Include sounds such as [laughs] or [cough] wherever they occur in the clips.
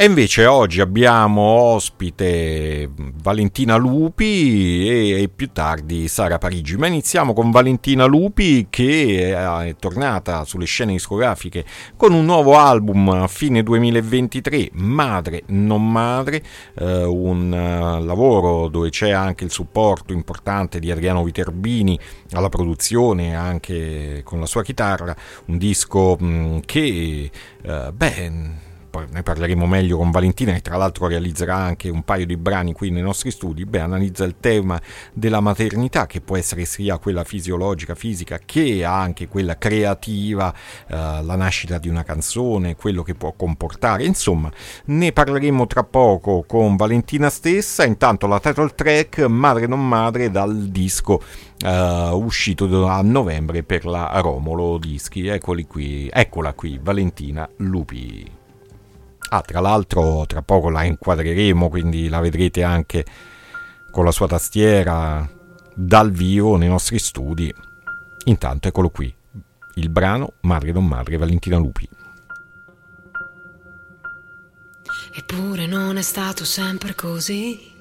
E invece oggi abbiamo ospite Valentina Lupi e, e, più tardi Sara Parigi. Ma iniziamo con Valentina Lupi che è tornata sulle scene discografiche con un nuovo album a fine 2023, Madre non Madre, eh, un uh, lavoro dove c'è anche il supporto importante di Adriano Viterbini alla produzione, anche con la sua chitarra, un disco mh, mm, che, uh, beh poi ne parleremo meglio con Valentina che tra l'altro realizzerà anche un paio di brani qui nei nostri studi, beh, analizza il tema della maternità che può essere sia quella fisiologica, fisica, che anche quella creativa, eh, la nascita di una canzone, quello che può comportare, insomma ne parleremo tra poco con Valentina stessa, intanto la title track Madre non Madre dal disco Uh, uscito a novembre per la Romolo Dischi. Eccoli qui, eccola qui, Valentina Lupi. Ah, tra l'altro tra poco la inquadreremo, quindi la vedrete anche con la sua tastiera dal vivo nei nostri studi. Intanto eccolo qui, il brano Madre non Madre Valentina Lupi. Eppure non è stato sempre così.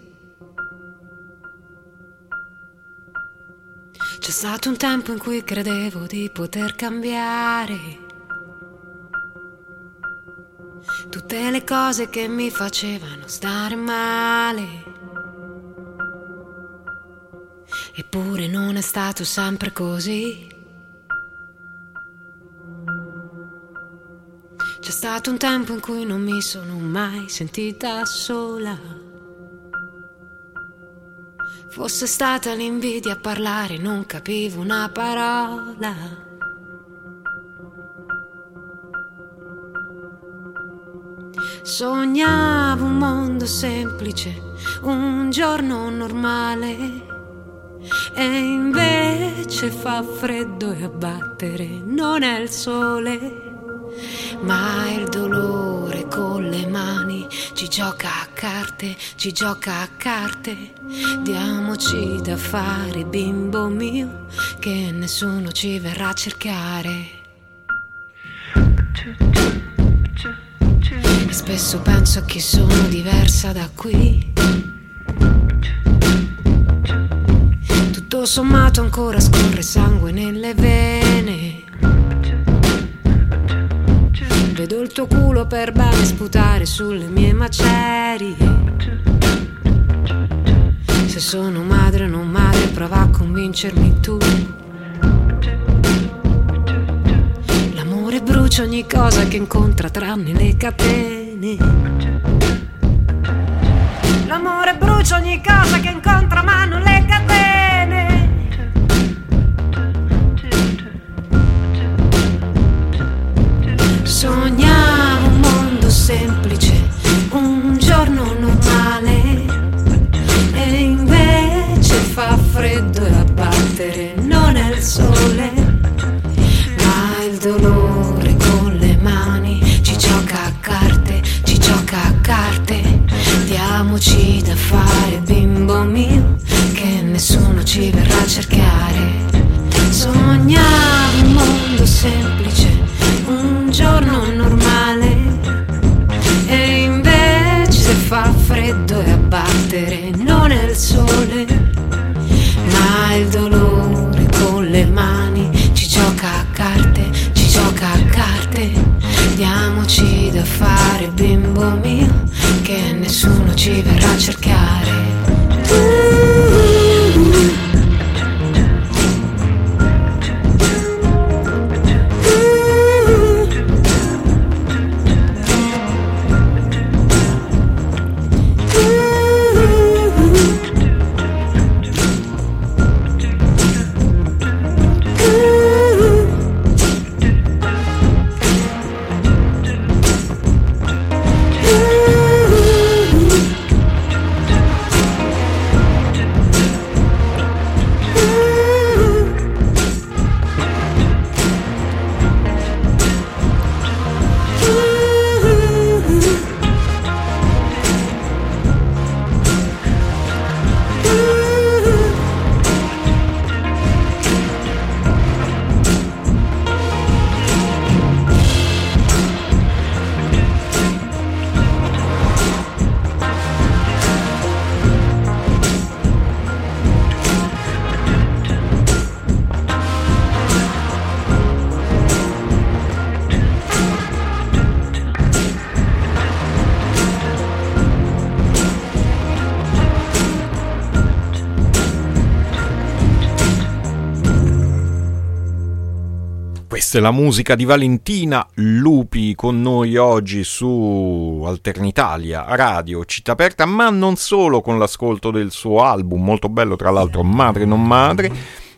C'è stato un tempo in cui credevo di poter cambiare tutte le cose che mi facevano stare male. Eppure non è stato sempre così. C'è stato un tempo in cui non mi sono mai sentita sola. Fosse stata l'invidia a parlare, non capivo una parola. Sognavo un mondo semplice, un giorno normale. E invece fa freddo e a battere non è il sole, ma il dolore con le mani ci gioca a carte, ci gioca a carte. Diamoci da fare, bimbo mio, che nessuno ci verrà a cercare. Spesso penso a chi sono diversa da qui. Tutto sommato ancora scorre sangue nelle vene. Vedo il tuo culo per bene sputare sulle mie macerie. Se sono madre o non madre, prova a convincermi tu. L'amore brucia ogni cosa che incontra tranne le catene bene. L'amore brucia ogni cosa che incontra ma non le catene. Sognavo un mondo semplice, un giorno normale. E invece fa freddo e a diamoci da fare, bimbo mio, Questa è la musica di Valentina Lupi con noi oggi su Alternitalia Radio Città Aperta, ma non solo con l'ascolto del suo album, molto bello tra l'altro Madre non Madre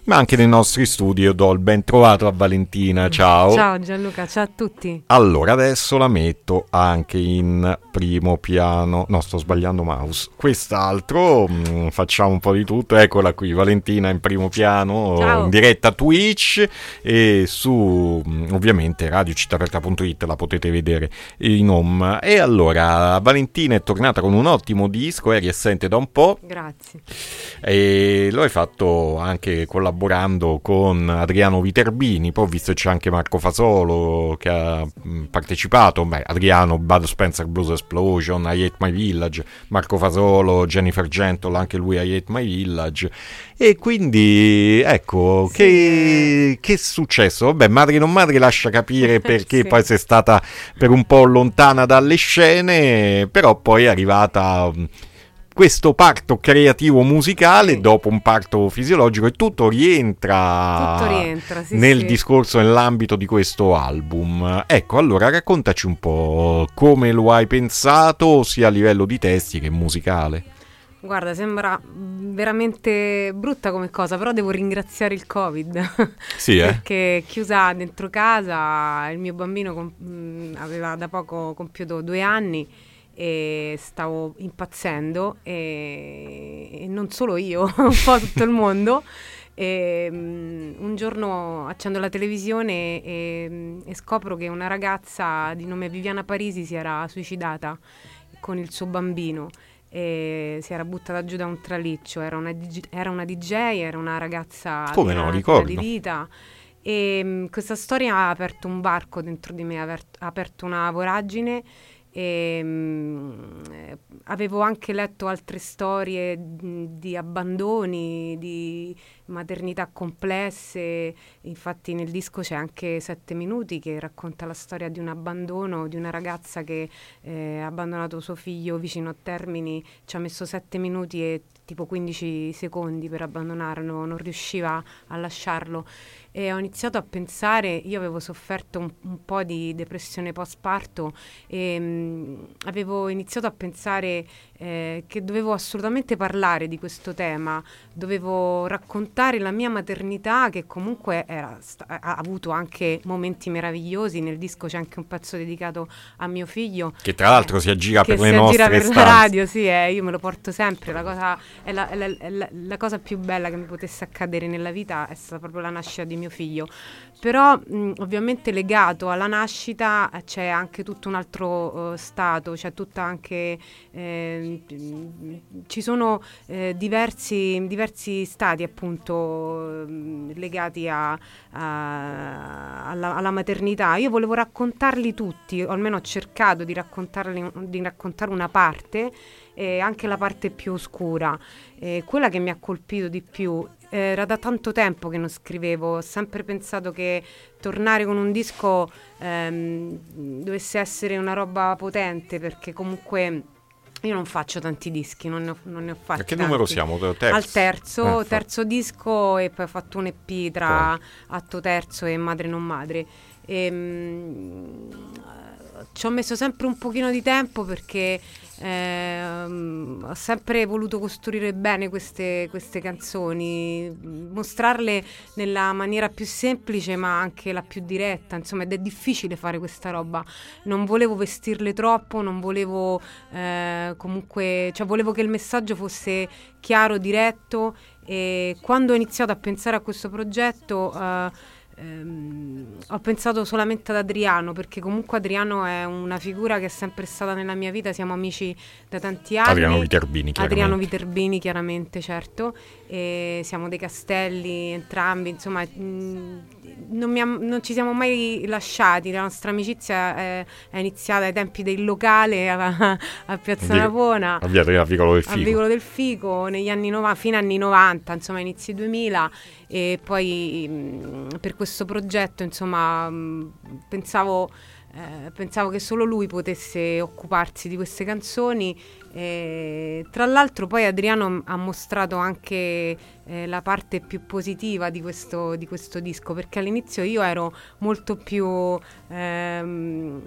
ma anche nei nostri studi. Io do il ben trovato a Valentina. Ciao. Ciao Gianluca, ciao a tutti. Allora, adesso la metto anche in primo piano. No, sto sbagliando mouse. Quest'altro, mh, mm, facciamo un po' di tutto. Eccola qui, Valentina in primo piano, ciao. in diretta Twitch e su mh, mm, ovviamente radiocittaperta.it la potete vedere in home. E allora, Valentina è tornata con un ottimo disco, eri assente da un po'. Grazie. E lo hai fatto anche con la collaborando con Adriano Viterbini, poi ho visto che c'è anche Marco Fasolo che ha partecipato, beh, Adriano, Bud Spencer Blues Explosion, I Hate My Village, Marco Fasolo, Jennifer Gentle, anche lui I Hate My Village, e quindi ecco, sì. che, che, è successo? Vabbè, Madre non Madre lascia capire [laughs] perché sì. poi sei stata per un po' lontana dalle scene, però poi è arrivata questo parto creativo musicale sì. dopo un parto fisiologico e tutto rientra, tutto rientra sì, nel sì. discorso, nell'ambito di questo album. Ecco, allora raccontaci un po' come lo hai pensato sia a livello di testi che musicale. Guarda, sembra veramente brutta come cosa, però devo ringraziare il Covid. [laughs] Sì, eh? Perché chiusa dentro casa, il mio bambino com- aveva da poco compiuto due anni e stavo impazzendo e, e non solo io, [laughs] un po' tutto il mondo. E, um, un giorno accendo la televisione e, e, scopro che una ragazza di nome Viviana Parisi si era suicidata con il suo bambino e si era buttata giù da un traliccio. Era una, era una DJ, era una ragazza Come no, ricordo. di vita. E um, questa storia ha aperto un barco dentro di me, ha aperto una voragine e, mh, mm, avevo anche letto altre storie di abbandoni, di maternità complesse, infatti nel disco c'è anche Sette Minuti che racconta la storia di un abbandono di una ragazza che eh, ha abbandonato suo figlio vicino a Termini, ci ha messo sette minuti e tipo 15 secondi per abbandonarlo, non riusciva a lasciarlo e ho iniziato a pensare, io avevo sofferto un, un po' di depressione post-parto e mh, mm, avevo iniziato a pensare eh, che dovevo assolutamente parlare di questo tema, dovevo raccontare la mia maternità che comunque era, ha avuto anche momenti meravigliosi, nel disco c'è anche un pezzo dedicato a mio figlio. Che tra l'altro si aggira per le nostre per stanze. la radio, sì, eh, io me lo porto sempre, la cosa, è la, è la, è la, la cosa più bella che mi potesse accadere nella vita è stata proprio la nascita di mio figlio. Però mh, ovviamente legato alla nascita eh, c'è anche tutto un altro uh, stato, c'è tutta anche... Eh, ci sono eh, diversi, diversi, stati appunto legati a, a, alla, alla, maternità. Io volevo raccontarli tutti, o almeno ho cercato di, raccontarli, di raccontare una parte e anche la parte più oscura. Eh, quella che mi ha colpito di più era da tanto tempo che non scrivevo, ho sempre pensato che tornare con un disco ehm, dovesse essere una roba potente perché comunque io non faccio tanti dischi, non ne ho, non ne ho fatti. A che tanti. numero siamo? Terzo? Al terzo, ah, terzo disco e poi ho fatto un EP tra atto terzo e madre non madre. E, mh, ci ho messo sempre un pochino di tempo perché eh, ho sempre voluto costruire bene queste, queste, canzoni, mostrarle nella maniera più semplice ma anche la più diretta, insomma ed è difficile fare questa roba. Non volevo vestirle troppo, non volevo eh, comunque, cioè volevo che il messaggio fosse chiaro, diretto e quando ho iniziato a pensare a questo progetto... Eh, ehm, ho pensato solamente ad Adriano perché comunque Adriano è una figura che è sempre stata nella mia vita, siamo amici da tanti anni. Adriano Viterbini, chiaramente. Adriano Viterbini, chiaramente, certo. E siamo dei castelli entrambi, insomma, mh, non, ha, non, ci siamo mai lasciati, la nostra amicizia è, è iniziata ai tempi del locale a, a Piazza Navona. A via del Vicolo del Fico. A Vicolo del Fico, negli anni 90, fine anni 90, insomma, inizi 2000 e poi mh, per questo progetto insomma mh, pensavo eh, pensavo che solo lui potesse occuparsi di queste canzoni. Eh, tra l'altro poi Adriano ha mostrato anche eh, la parte più positiva di questo, di questo, disco, perché all'inizio io ero molto più... Ehm,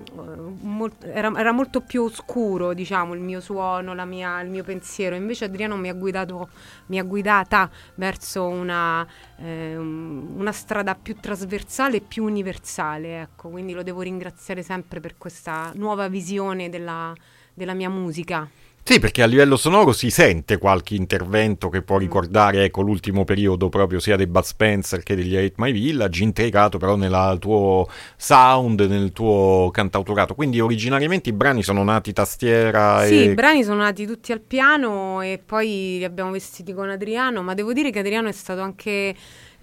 molt, era, era, molto più oscuro, diciamo, il mio suono, mia, il mio pensiero. Invece Adriano mi ha, guidato, mi ha guidata verso una, eh, una strada più trasversale e più universale, ecco. Quindi lo devo ringraziare sempre per questa nuova visione della, della mia musica. Sì, perché a livello sonoro si sente qualche intervento che può ricordare ecco, l'ultimo periodo proprio sia dei Bud Spencer che degli Hate My Village, integrato però nel tuo sound, nel tuo cantautorato. Quindi originariamente i brani sono nati tastiera Sì, e... i brani sono nati tutti al piano e poi li abbiamo vestiti con Adriano, ma devo dire che Adriano è stato anche...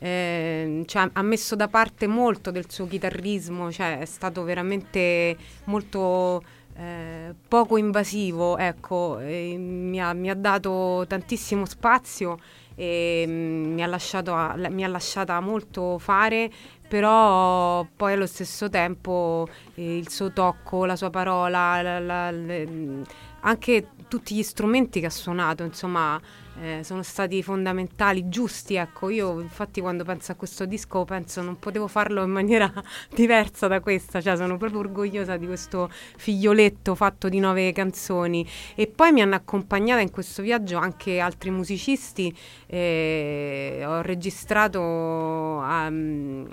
Eh, cioè, ha messo da parte molto del suo chitarrismo, cioè è stato veramente molto eh, poco invasivo, ecco, mi, ha, mi, ha, dato tantissimo spazio e mm, mi, ha lasciato, mi, ha lasciata molto fare, però poi allo stesso tempo eh, il suo tocco, la sua parola, la, la, le, anche tutti gli strumenti che ha suonato, insomma, eh, sono stati fondamentali, giusti. Ecco, io infatti quando penso a questo disco penso non potevo farlo in maniera [laughs] diversa da questa, cioè sono proprio orgogliosa di questo figlioletto fatto di nove canzoni. E poi mi hanno accompagnata in questo viaggio anche altri musicisti, eh, ho registrato... Um,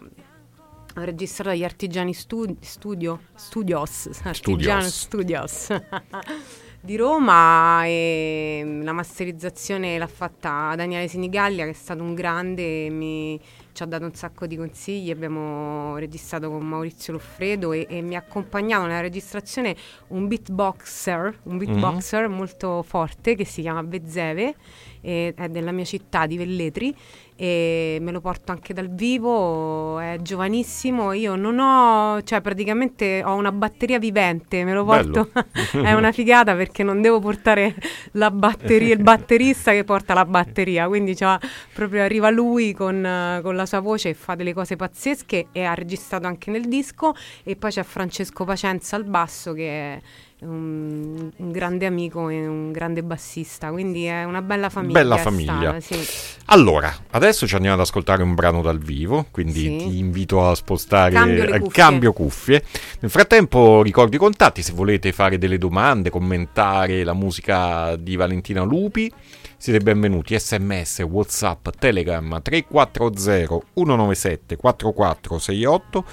ho registrato agli Artigiani Studio, Studio Studios, Artigiano Studios. Studios. [laughs] di Roma e mm, la masterizzazione l'ha fatta Daniele Sinigallia che è stato un grande e mi, ci ha dato un sacco di consigli, abbiamo registrato con Maurizio Loffredo e, e mi ha accompagnato nella registrazione un beatboxer, un beatboxer mm-hmm. molto forte che si chiama Bezzeve, è della mia città di Velletri e me lo porto anche dal vivo, è giovanissimo, io non ho, cioè praticamente ho una batteria vivente, me lo porto, [laughs] è una figata perché non devo portare la batteria, il batterista che porta la batteria, quindi cioè, proprio arriva lui con, con, la sua voce e fa delle cose pazzesche e ha registrato anche nel disco e poi c'è Francesco Pacenza al basso che è un, un, grande amico e un grande bassista, quindi è una bella famiglia. Bella famiglia. Stata, sì. Allora, adesso ci andiamo ad ascoltare un brano dal vivo, quindi sì. ti invito a spostare cambio, cuffie. cambio cuffie. Nel frattempo ricordo i contatti se volete fare delle domande, commentare la musica di Valentina Lupi. Siete benvenuti sms, whatsapp, telegram 340 197 4468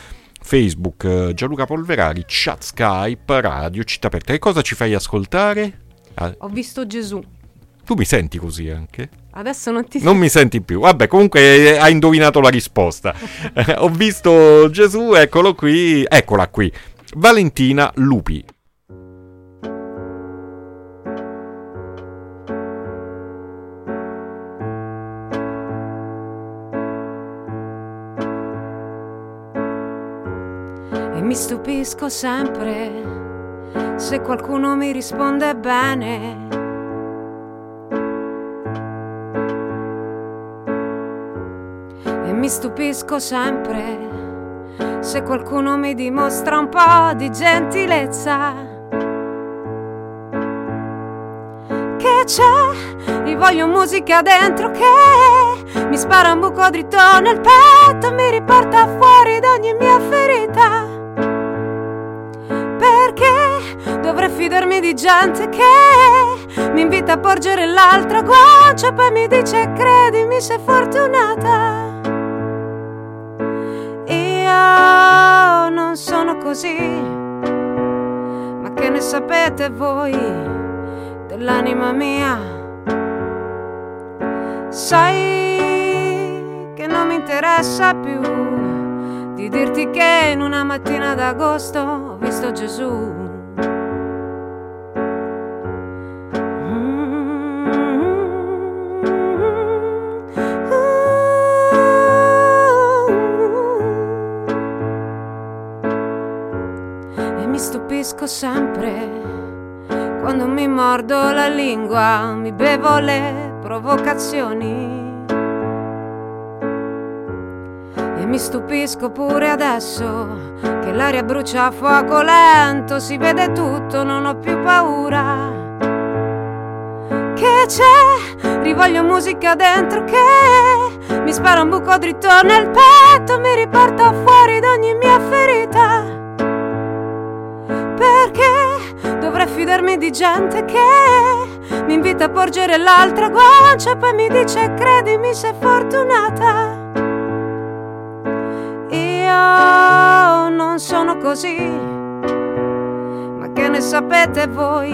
Facebook eh, Gianluca Polverari, chat Skype, radio, città aperta. Che cosa ci fai ascoltare? Ah. Ho visto Gesù. Tu mi senti così anche? Adesso non ti sento. Non mi senti più. Vabbè, comunque eh, hai indovinato la risposta. [laughs] eh, ho visto Gesù, eccolo qui, eccola qui. Valentina Lupi. Mi stupisco sempre se qualcuno mi risponde bene. E mi stupisco sempre se qualcuno mi dimostra un po' di gentilezza. Che c'è? Io voglio musica dentro che mi spara un buco dritto nel petto, mi riporta fuori da ogni mia ferita fidarmi di gente che mi invita a porgere l'altra guancia poi mi dice credimi sei fortunata. Io non sono così, ma che ne sapete voi dell'anima mia? Sai che non mi interessa più di dirti che in una mattina d'agosto ho visto Gesù. Stupisco sempre quando mi mordo la lingua, mi bevo le provocazioni mi stupisco pure adesso che l'aria brucia a fuoco lento, si vede tutto, non ho più paura. Che c'è? Rivoglio musica dentro che mi spara un buco dritto nel petto, mi riporta fuori da ogni mia ferita. Fidarmi di gente che mi invita a porgere l'altra guancia e poi mi dice credimi sei fortunata. Io non sono così, ma che ne sapete voi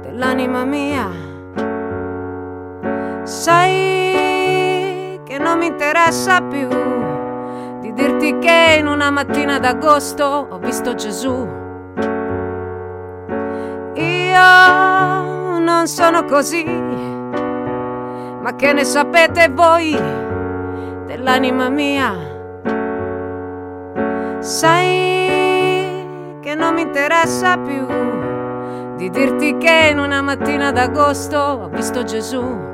dell'anima mia? Sai che non mi interessa più di dirti che in una mattina d'agosto ho visto Gesù. Non sono così, ma che ne sapete voi dell'anima mia? Sai che non mi interessa più di dirti che in una mattina d'agosto ho visto Gesù.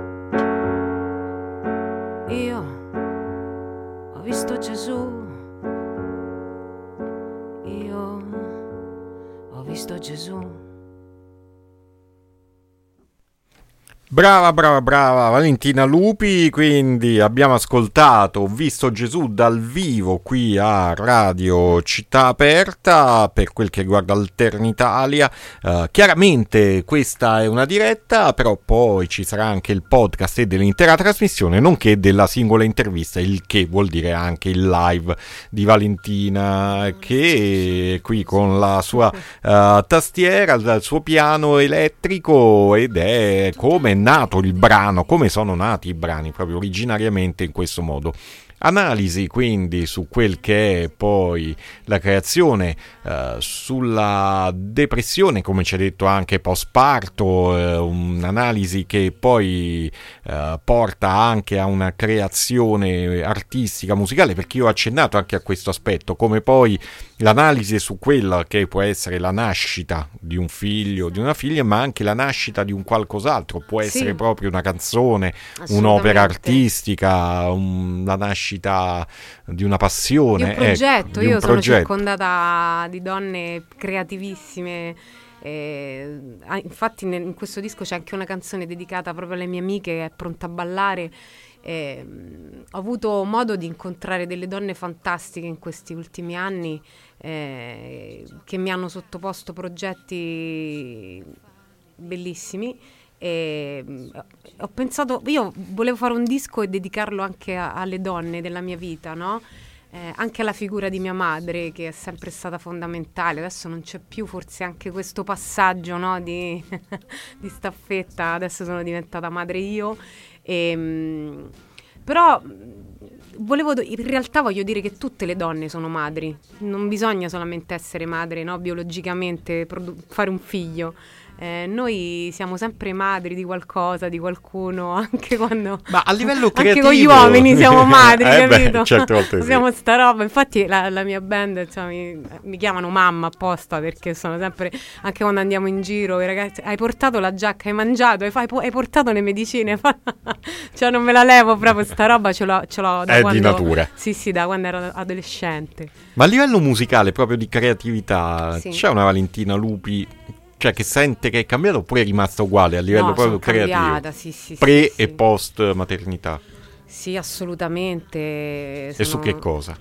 Brava, brava, brava Valentina Lupi, quindi abbiamo ascoltato, visto Gesù dal vivo qui a Radio Città Aperta per quel che riguarda Alternitalia. Uh, chiaramente questa è una diretta, però poi ci sarà anche il podcast e dell'intera trasmissione, nonché della singola intervista, il che vuol dire anche il live di Valentina che è qui con la sua uh, tastiera, il suo piano elettrico ed è come nato il brano, come sono nati i brani proprio originariamente in questo modo. Analisi quindi su quel che è poi la creazione, eh, sulla depressione, come ci ha detto anche post parto, eh, un'analisi che poi eh, porta anche a una creazione artistica, musicale, perché io ho accennato anche a questo aspetto, come poi l'analisi su quella che può essere la nascita di un figlio, di una figlia, ma anche la nascita di un qualcos'altro, può essere sì. proprio una canzone, un'opera artistica, un, la nascita di una passione. Di un progetto, ecco, io sono progetto. circondata di donne creativissime. Eh, infatti in questo disco c'è anche una canzone dedicata proprio alle mie amiche che è pronta a ballare eh, ho avuto modo di incontrare delle donne fantastiche in questi ultimi anni eh, che mi hanno sottoposto progetti bellissimi. E ho pensato, io volevo fare un disco e dedicarlo anche a, alle donne della mia vita, no? Eh, anche alla figura di mia madre che è sempre stata fondamentale, adesso non c'è più forse anche questo passaggio no, di, [laughs] di, staffetta, adesso sono diventata madre io. Ehm, però volevo, in realtà voglio dire che tutte le donne sono madri, non bisogna solamente essere madre no? biologicamente, produ- fare un figlio. Eh, noi siamo sempre madri di qualcosa, di qualcuno, [laughs] anche quando... Ma a livello creativo... Anche con gli uomini siamo [laughs] madri, eh capito? Beh, certe volte Abbiamo sta roba, infatti la, la mia band insomma, mi, mi, chiamano mamma apposta perché sono sempre, anche quando andiamo in giro, i ragazzi, hai portato la giacca, hai mangiato, hai, hai, hai portato le medicine, [laughs] cioè non me la levo proprio, sta roba ce l'ho, ce l'ho da È quando... di natura. Sì, sì, da quando ero adolescente. Ma a livello musicale, proprio di creatività, sì. c'è una Valentina Lupi cioè che sente che è cambiato oppure è rimasta uguale a livello no, proprio creativo? Cambiata, sì, sì, Pre sì, e post maternità. Sì, assolutamente. E sono... su che cosa?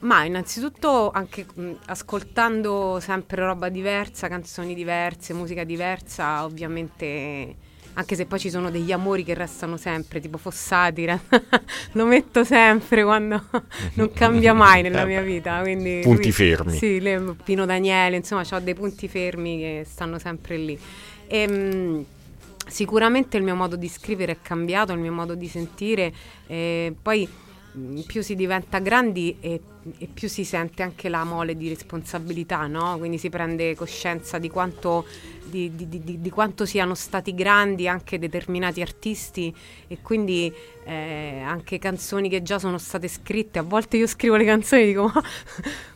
Ma innanzitutto anche mh, ascoltando sempre roba diversa, canzoni diverse, musica diversa, ovviamente anche se poi ci sono degli amori che restano sempre, tipo Fossati, [laughs] lo metto sempre quando [laughs] non cambia mai nella mia vita. Quindi, punti fermi. Sì, le, Pino Daniele, insomma, ho dei punti fermi che stanno sempre lì. E, ehm, mh, sicuramente il mio modo di scrivere è cambiato, il mio modo di sentire, e poi più si diventa grandi e, e, più si sente anche la mole di responsabilità, no? quindi si prende coscienza di quanto, di, di, di, di quanto, siano stati grandi anche determinati artisti e quindi eh, anche canzoni che già sono state scritte. A volte io scrivo le canzoni e dico ma,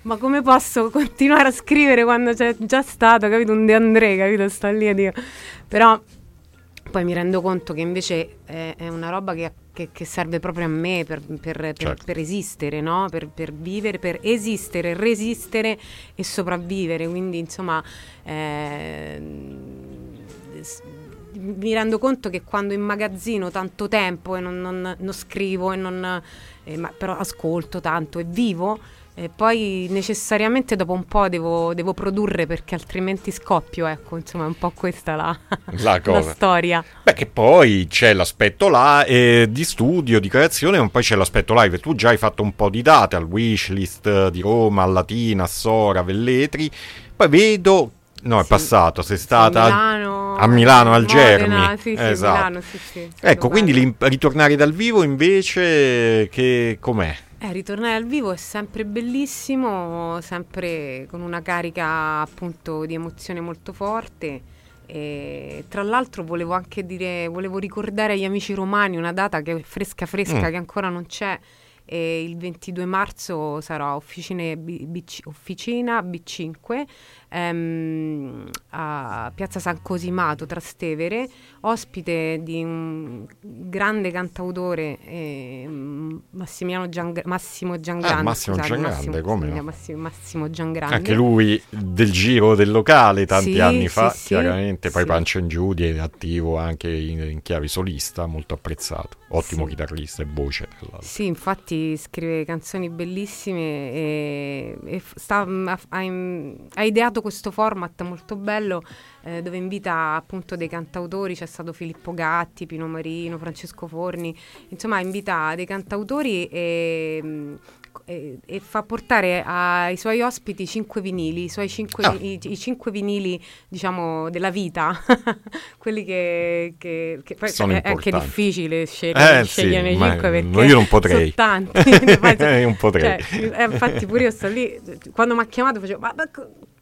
ma come posso continuare a scrivere quando c'è già stato, capito? Un De André, capito? Sta lì a dire. Però poi mi rendo conto che invece è, è una roba che, che, che, serve proprio a me per, per, per, Certo. per esistere, no? per, per vivere, per esistere, resistere e sopravvivere. Quindi insomma s- mi rendo conto che quando immagazzino tanto tempo e non, non- non scrivo, e non, eh, ma però ascolto tanto e vivo, e poi necessariamente dopo un po' devo, devo produrre perché altrimenti scoppio, ecco, insomma è un po' questa la, La la storia. Beh, che poi c'è l'aspetto là eh, di studio, di creazione, ma poi c'è l'aspetto live. Tu già hai fatto un po' di date al wishlist eh, di Roma, a Latina, a Sora, a Velletri. Poi vedo. No, è Sì. passato, sei Sì, stata Milano, a Milano, al Modena, Germi. Sì, sì, Esatto. Milano, sì, sì, Ecco, quindi ritornare dal vivo invece che com'è? Eh, ritornare al vivo è sempre bellissimo, sempre con una carica appunto di emozione molto forte. E tra l'altro volevo anche dire, volevo ricordare agli amici romani una data che è fresca fresca, Mm. che ancora non c'è. E il 22 marzo sarò a Officine B- BC Officina B5 ehm, a Piazza San Cosimato, Trastevere, ospite di un grande cantautore, ehm, Massimiliano Giangra- Massimo Giangrande. Ah, Massimo scusate, Giangrande, Massimo, come no? Massimo, Massimo Giangrande. Anche lui del giro del locale tanti Sì, anni fa, sì, chiaramente. Poi sì. Pancia in Giudi è attivo anche in, in chiave solista, molto apprezzato. Ottimo chitarrista e voce. Sì, infatti scrive canzoni bellissime e, e sta- mm, ha, ha im- ha ideato questo format molto bello eh, dove invita appunto dei cantautori, c'è stato Filippo Gatti, Pino Marino, Francesco Forni, insomma invita dei cantautori e, mm, e- e fa portare ai suoi ospiti cinque vinili, i suoi cinque, Ah. vi- i, i cinque vinili diciamo della vita, [laughs] quelli che, che- che poi Sono è anche difficile scegliere, Eh, sì, sceglierne ma cinque perché io non potrei. tanti. [laughs] [laughs] Io non potrei. cioè, eh, infatti pure io sto lì, quando mi ha chiamato facevo, ma, ma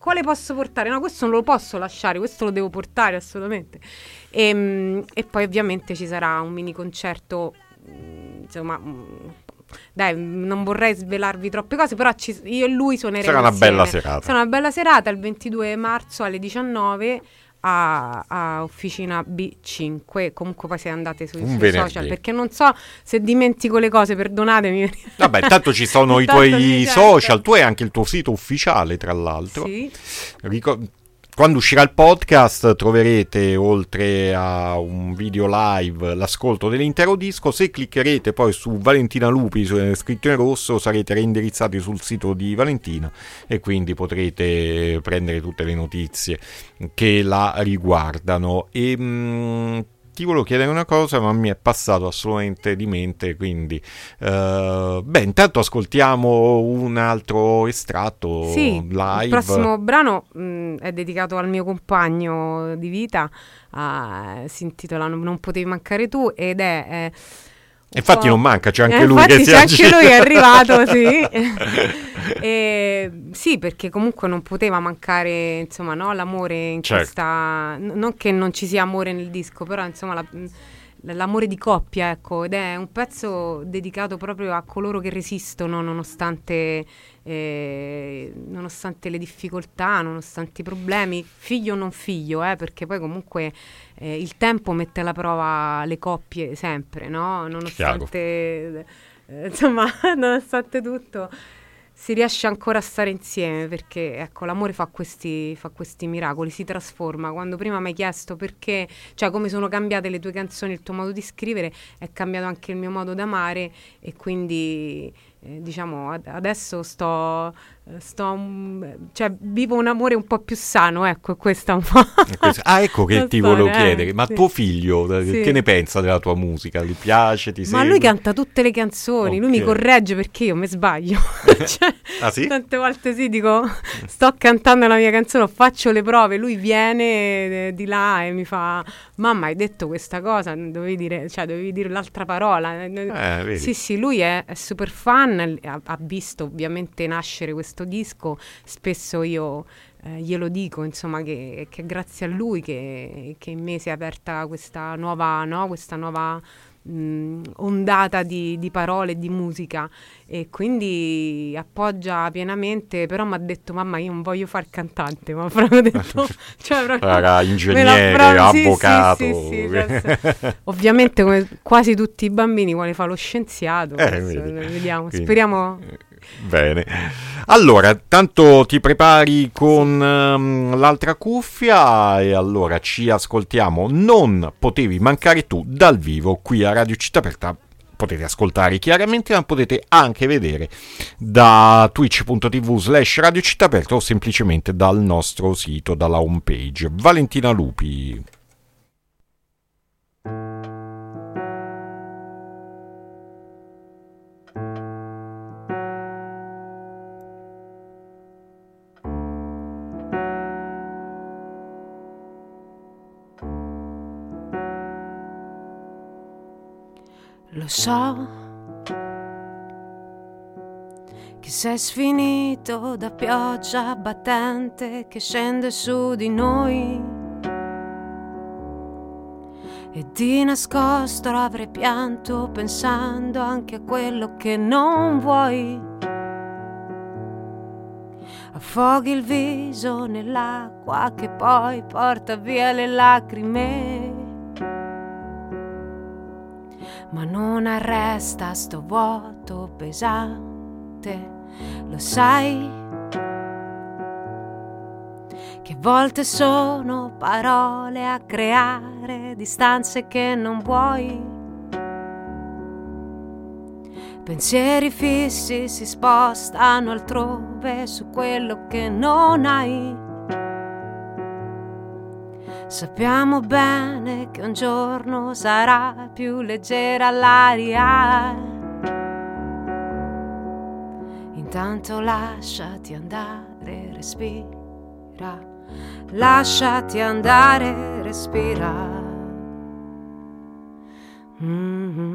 quale posso portare? No, questo non lo posso lasciare, questo lo devo portare assolutamente. E, mm, e poi ovviamente ci sarà un mini concerto, mm, insomma... mm, Dai, non vorrei svelarvi troppe cose, però ci- io e lui suoneremo Sarà una insieme. bella serata. Sarà una bella serata il 22 marzo alle 19 a, a Officina B5. Comunque poi se andate sui, sui social, perché non so se dimentico le cose, perdonatemi. Vabbè, intanto ci sono [laughs] i tuoi social, tu hai anche il tuo sito ufficiale, tra l'altro. Sì. Ricor- quando uscirà il podcast troverete oltre a un video live l'ascolto dell'intero disco. Se cliccherete poi su Valentina Lupi eh, scritto in rosso sarete reindirizzati sul sito di Valentina e quindi potrete prendere tutte le notizie che la riguardano. E mm, ti volevo chiedere una cosa, ma mi è passato assolutamente di mente. Quindi, eh, beh, intanto ascoltiamo un altro estratto Sì, live. il prossimo brano mh, è dedicato al mio compagno di vita, ah, si intitola Non, potevi mancare tu ed è... eh, un Infatti non manca, c'è anche Eh, lui che si c'è anche lui è arrivato, sì. [laughs] E, sì, perché comunque non poteva mancare, insomma, no, l'amore in Certo. questa... Non che non ci sia amore nel disco, però insomma la- l'amore di coppia, ecco, ed è un pezzo dedicato proprio a coloro che resistono nonostante, eh, nonostante le difficoltà, nonostante i problemi, figlio o non figlio, eh, perché poi comunque eh, il tempo mette alla prova le coppie sempre, no? Nonostante, eh, insomma, [laughs] nonostante tutto si riesce ancora a stare insieme perché ecco l'amore fa questi, fa questi miracoli, si trasforma. Quando prima mi hai chiesto perché, cioè come sono cambiate le tue canzoni, il tuo modo di scrivere, è cambiato anche il mio modo d'amare e quindi eh, diciamo ad- adesso sto, sto cioè vivo un amore un po' più sano, ecco, questa un po'. Questo- Ah, ecco che [laughs] ti volevo eh, chiedere, ma sì. tuo figlio, eh, Sì. che ne pensa della tua musica? Gli piace, ti Ma segue? lui canta tutte le canzoni, lui mi corregge perché io mi sbaglio. [laughs] Cioè, Ah, sì? Tante volte sì, dico, sto cantando la mia canzone, faccio le prove, lui viene eh, di là e mi fa, mamma hai detto questa cosa, dovevi dire, cioè, dovevi dire l'altra parola. Eh. Sì, sì, lui è, è super fan, ha, ha visto ovviamente nascere questo disco, spesso io eh, glielo dico, insomma, che, che grazie a lui che, che in me si è aperta questa nuova, no? questa nuova mh, ondata di, di parole e di musica e quindi appoggia pienamente, però mi ha detto mamma io non voglio fare cantante, ma proprio detto, [laughs] cioè, proprio, Raga, ingegnere, avvocato. Sì, sì, sì, cioè, ovviamente come quasi tutti i bambini vuole fare lo scienziato, eh, vediamo, quindi, speriamo Bene. Allora, tanto ti prepari con um, l'altra cuffia e allora ci ascoltiamo. Non potevi mancare tu dal vivo qui a Radio Città Aperta. Potete ascoltare chiaramente, ma potete anche vedere da twitch.tv slash Radio Città Aperta o semplicemente dal nostro sito, dalla homepage. Valentina Lupi. Lo so che sei sfinito da pioggia battente che scende su di noi. E di nascosto avrei pianto pensando anche a quello che non vuoi. Affoghi il viso nell'acqua che poi porta via le lacrime ma non arresta sto vuoto pesante, lo sai? Che volte sono parole a creare distanze che non vuoi. Pensieri fissi si spostano altrove su quello che non hai. Sappiamo bene che un giorno sarà più leggera l'aria. Intanto lasciati andare, respira. Lasciati andare, respira. Mm-hmm.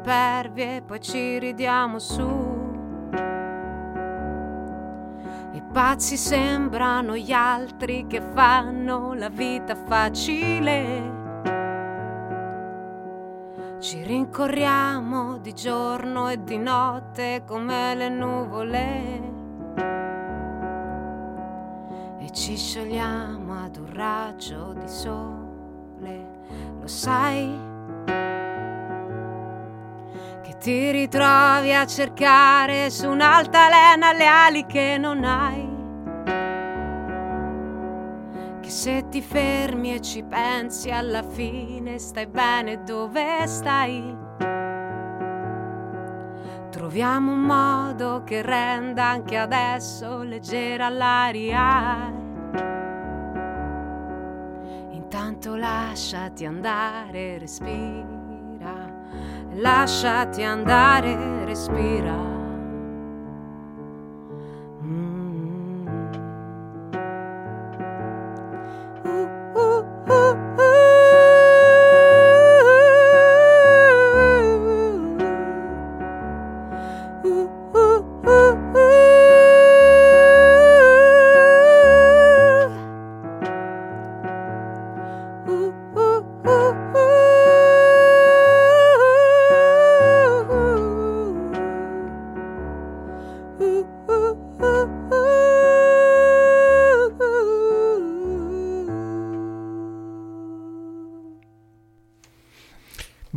Poi ci ridiamo su. I pazzi sembrano gli altri che fanno la vita facile. Ci rincorriamo di giorno e di notte come le nuvole. E ci sciogliamo ad un raggio di sole. Lo sai? Ti ritrovi a cercare su un'altalena le ali che non hai. Che se ti fermi e ci pensi alla fine stai bene dove stai. Troviamo un modo che renda anche adesso leggera l'aria. Intanto lasciati andare, respira lasciati andare, respira.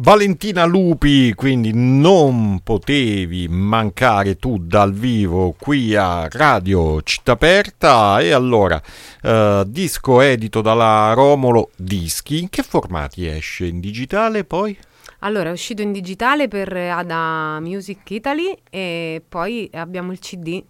Valentina Lupi, quindi non potevi mancare tu dal vivo qui a Radio Città Aperta e allora eh, disco edito dalla Romolo Dischi, in che formati esce? In digitale poi? Allora, è uscito in digitale per Ada Music Italy e poi abbiamo il CD.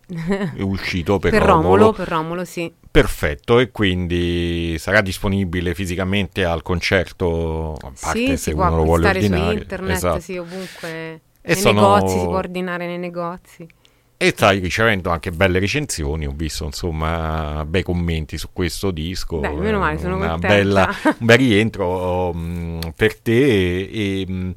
È uscito per, per Romolo. Romolo. Per Romolo, sì. Perfetto, e quindi sarà disponibile fisicamente al concerto, a parte sì, se uno lo vuole ordinare. su internet, esatto. sì, ovunque. E nei sono- negozi, si può ordinare nei negozi. E stai ricevendo anche belle recensioni, ho visto insomma bei commenti su questo disco. Beh, meno male, sono Una contenta. bella, un bel [laughs] rientro mm, per te. E, e, mm,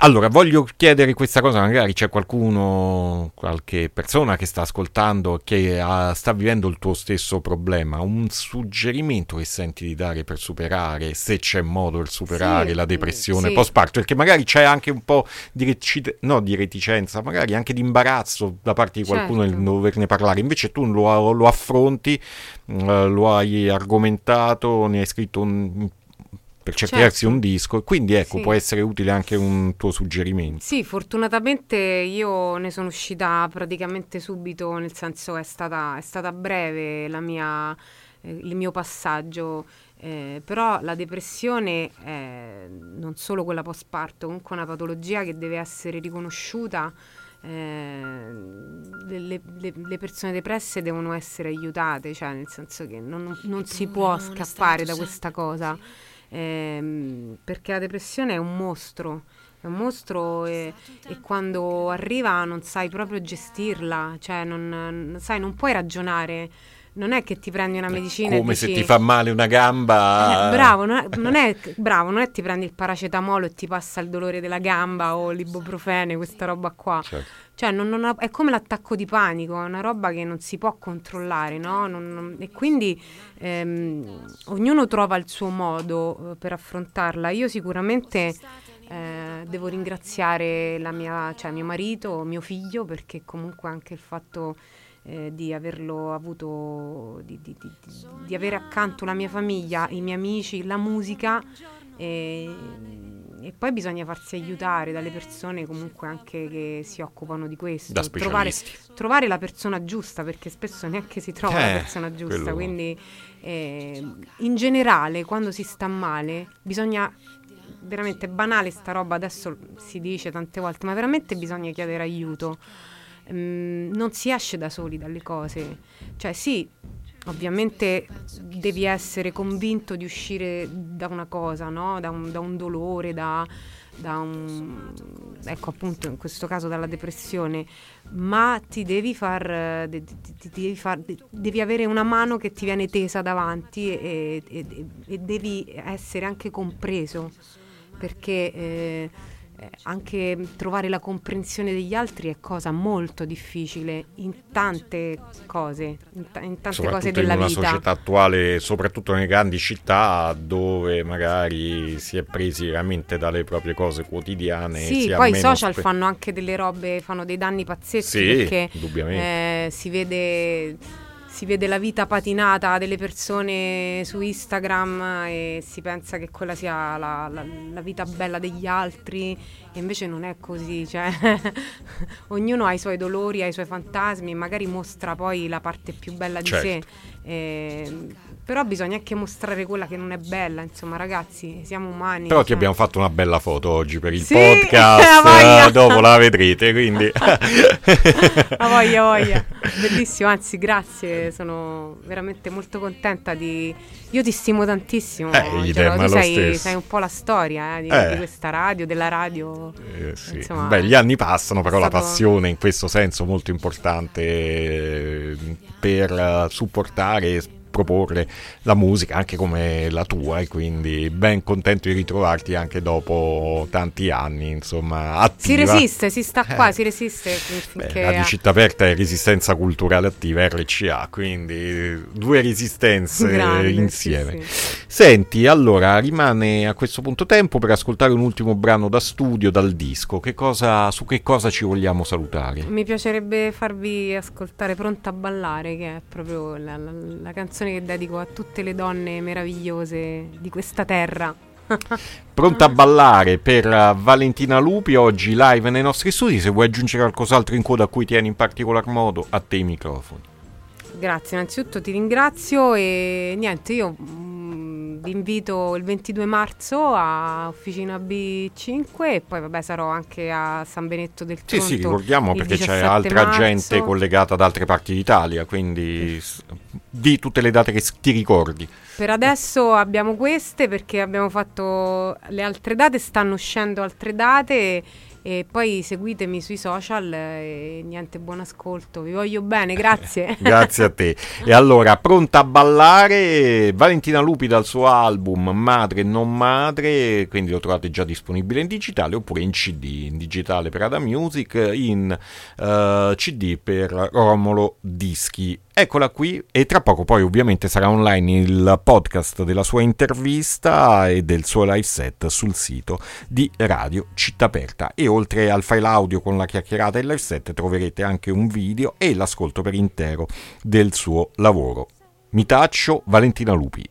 allora, voglio chiedere questa cosa, magari c'è qualcuno, qualche persona che sta ascoltando che ha- sta vivendo il tuo stesso problema, un suggerimento che senti di dare per superare, se c'è modo per superare Sì, la depressione sì. postparto, perché magari c'è anche un po' di, recite- no, di reticenza, magari anche di imbarazzo da parte di qualcuno Certo. nel doverne parlare, invece tu lo, lo affronti, eh, lo hai argomentato, ne hai scritto un- per certi Certo. versi un disco, e quindi ecco, Sì. può essere utile anche un tuo suggerimento. Sì, fortunatamente io ne sono uscita praticamente subito, nel senso è stata, è stata breve la mia, eh, il mio passaggio, eh, però la depressione è non solo quella postparto, comunque una patologia che deve essere riconosciuta. eh, le, le- le- persone depresse devono essere aiutate, cioè nel senso che non, non si può scappare da questa cosa, ehm, perché la depressione è un mostro, è un mostro e, e quando arriva non sai proprio gestirla, cioè non, sai, non puoi ragionare, non è che ti prendi una medicina e Come se dici- ti fa male una gamba. eh, bravo, non è, [laughs] non è- bravo, non è ti prendi il paracetamolo e ti passa il dolore della gamba o l'ibuprofene, questa roba qua. Certo. Cioè, non- non è come l'attacco di panico, è una roba che non si può controllare, no? Non- e quindi ehm, ognuno trova il suo modo eh, per affrontarla. Io sicuramente eh, devo ringraziare mia, cioè mio marito, mio figlio, perché comunque anche il fatto eh, di averlo avuto, di, di- di- di- avere accanto la mia famiglia, i miei amici, la musica. E, e poi bisogna farsi aiutare dalle persone comunque anche che si occupano di questo. Da trovare, trovare la persona giusta perché spesso neanche si trova Eh, la persona giusta. quello- Quindi eh, in generale quando si sta male bisogna veramente banale sta roba, adesso si dice tante volte, ma veramente bisogna chiedere aiuto. Mm, non si esce da soli dalle cose. Cioè sì, ovviamente devi essere convinto di uscire da una cosa, no? da, un, da un dolore, da, da un... ecco appunto in questo caso dalla depressione, ma ti devi far... de- ti devi, far- de- devi avere una mano che ti viene tesa davanti e- e- e devi essere anche compreso perché eh, eh, anche trovare la comprensione degli altri è cosa molto difficile in tante cose, in, ta- in tante cose soprattutto in della una vita. società attuale, soprattutto nelle grandi città dove magari si è presi veramente dalle proprie cose quotidiane. si Sì, poi i social spe- fanno anche delle robe, fanno dei danni pazzeschi Sì, perché eh, si vede si vede la vita patinata delle persone su Instagram e si pensa che quella sia la, la- la vita bella degli altri e invece non è così, cioè [laughs] ognuno ha i suoi dolori, ha i suoi fantasmi e magari mostra poi la parte più bella di Certo. sé. Eh, però bisogna anche mostrare quella che non è bella, insomma ragazzi, siamo umani. Però ti cioè. abbiamo fatto una bella foto oggi per il Sì, [laughs] podcast, eh, dopo la vedrete, quindi... [laughs] Ha voglia, voglia. [laughs] Bellissimo, anzi, grazie. Sono veramente molto contenta di. Io ti stimo tantissimo. Eh, idem, tu sei, sei un po' la storia eh, di, Eh. di questa radio, della radio. Eh, sì. Insomma, Beh, gli anni passano, però è la stato- passione in questo senso molto importante eh, per eh, supportare proporre la musica anche come la tua e quindi ben contento di ritrovarti anche dopo tanti anni insomma Si attiva resiste, si sta qua, Eh. si resiste Beh, finché. Radio Città Aperta è Resistenza Culturale Attiva RCA, quindi due resistenze Grande, insieme. sì, sì. Senti, allora rimane a questo punto tempo per ascoltare un ultimo brano da studio, dal disco. Che cosa, su che cosa ci vogliamo salutare? Mi piacerebbe farvi ascoltare Pronta a ballare, che è proprio la, la- la canzone che dedico a tutte le donne meravigliose di questa terra. [laughs] Pronta a ballare per eh, Valentina Lupi, oggi live nei nostri studi. Se vuoi aggiungere qualcos'altro in coda a cui tieni in particolar modo, a te i microfoni. Grazie, innanzitutto ti ringrazio e niente, io mm, vi invito il 22 marzo a Officina B5 e poi vabbè sarò anche a San Benetto del Sì, Tronto. sì, ricordiamo il perché c'è 17 altra marzo. gente collegata ad altre parti d'Italia, quindi di tutte le date che ti ricordi. Per adesso abbiamo queste perché abbiamo fatto le altre date, stanno uscendo altre date e poi seguitemi sui social e niente, buon ascolto, vi voglio bene, grazie. [laughs] Grazie a te. E allora, pronta a ballare Valentina Lupi dal suo album Madre non madre, quindi lo trovate già disponibile in digitale oppure in CD, in digitale per Ada Music, in eh, CD per Romolo Dischi. Eccola qui e tra poco poi ovviamente sarà online il podcast della sua intervista e del suo live set sul sito di Radio Città Aperta e oltre al file audio con la chiacchierata e il live set troverete anche un video e l'ascolto per intero del suo lavoro. Mi taccio Valentina Lupi.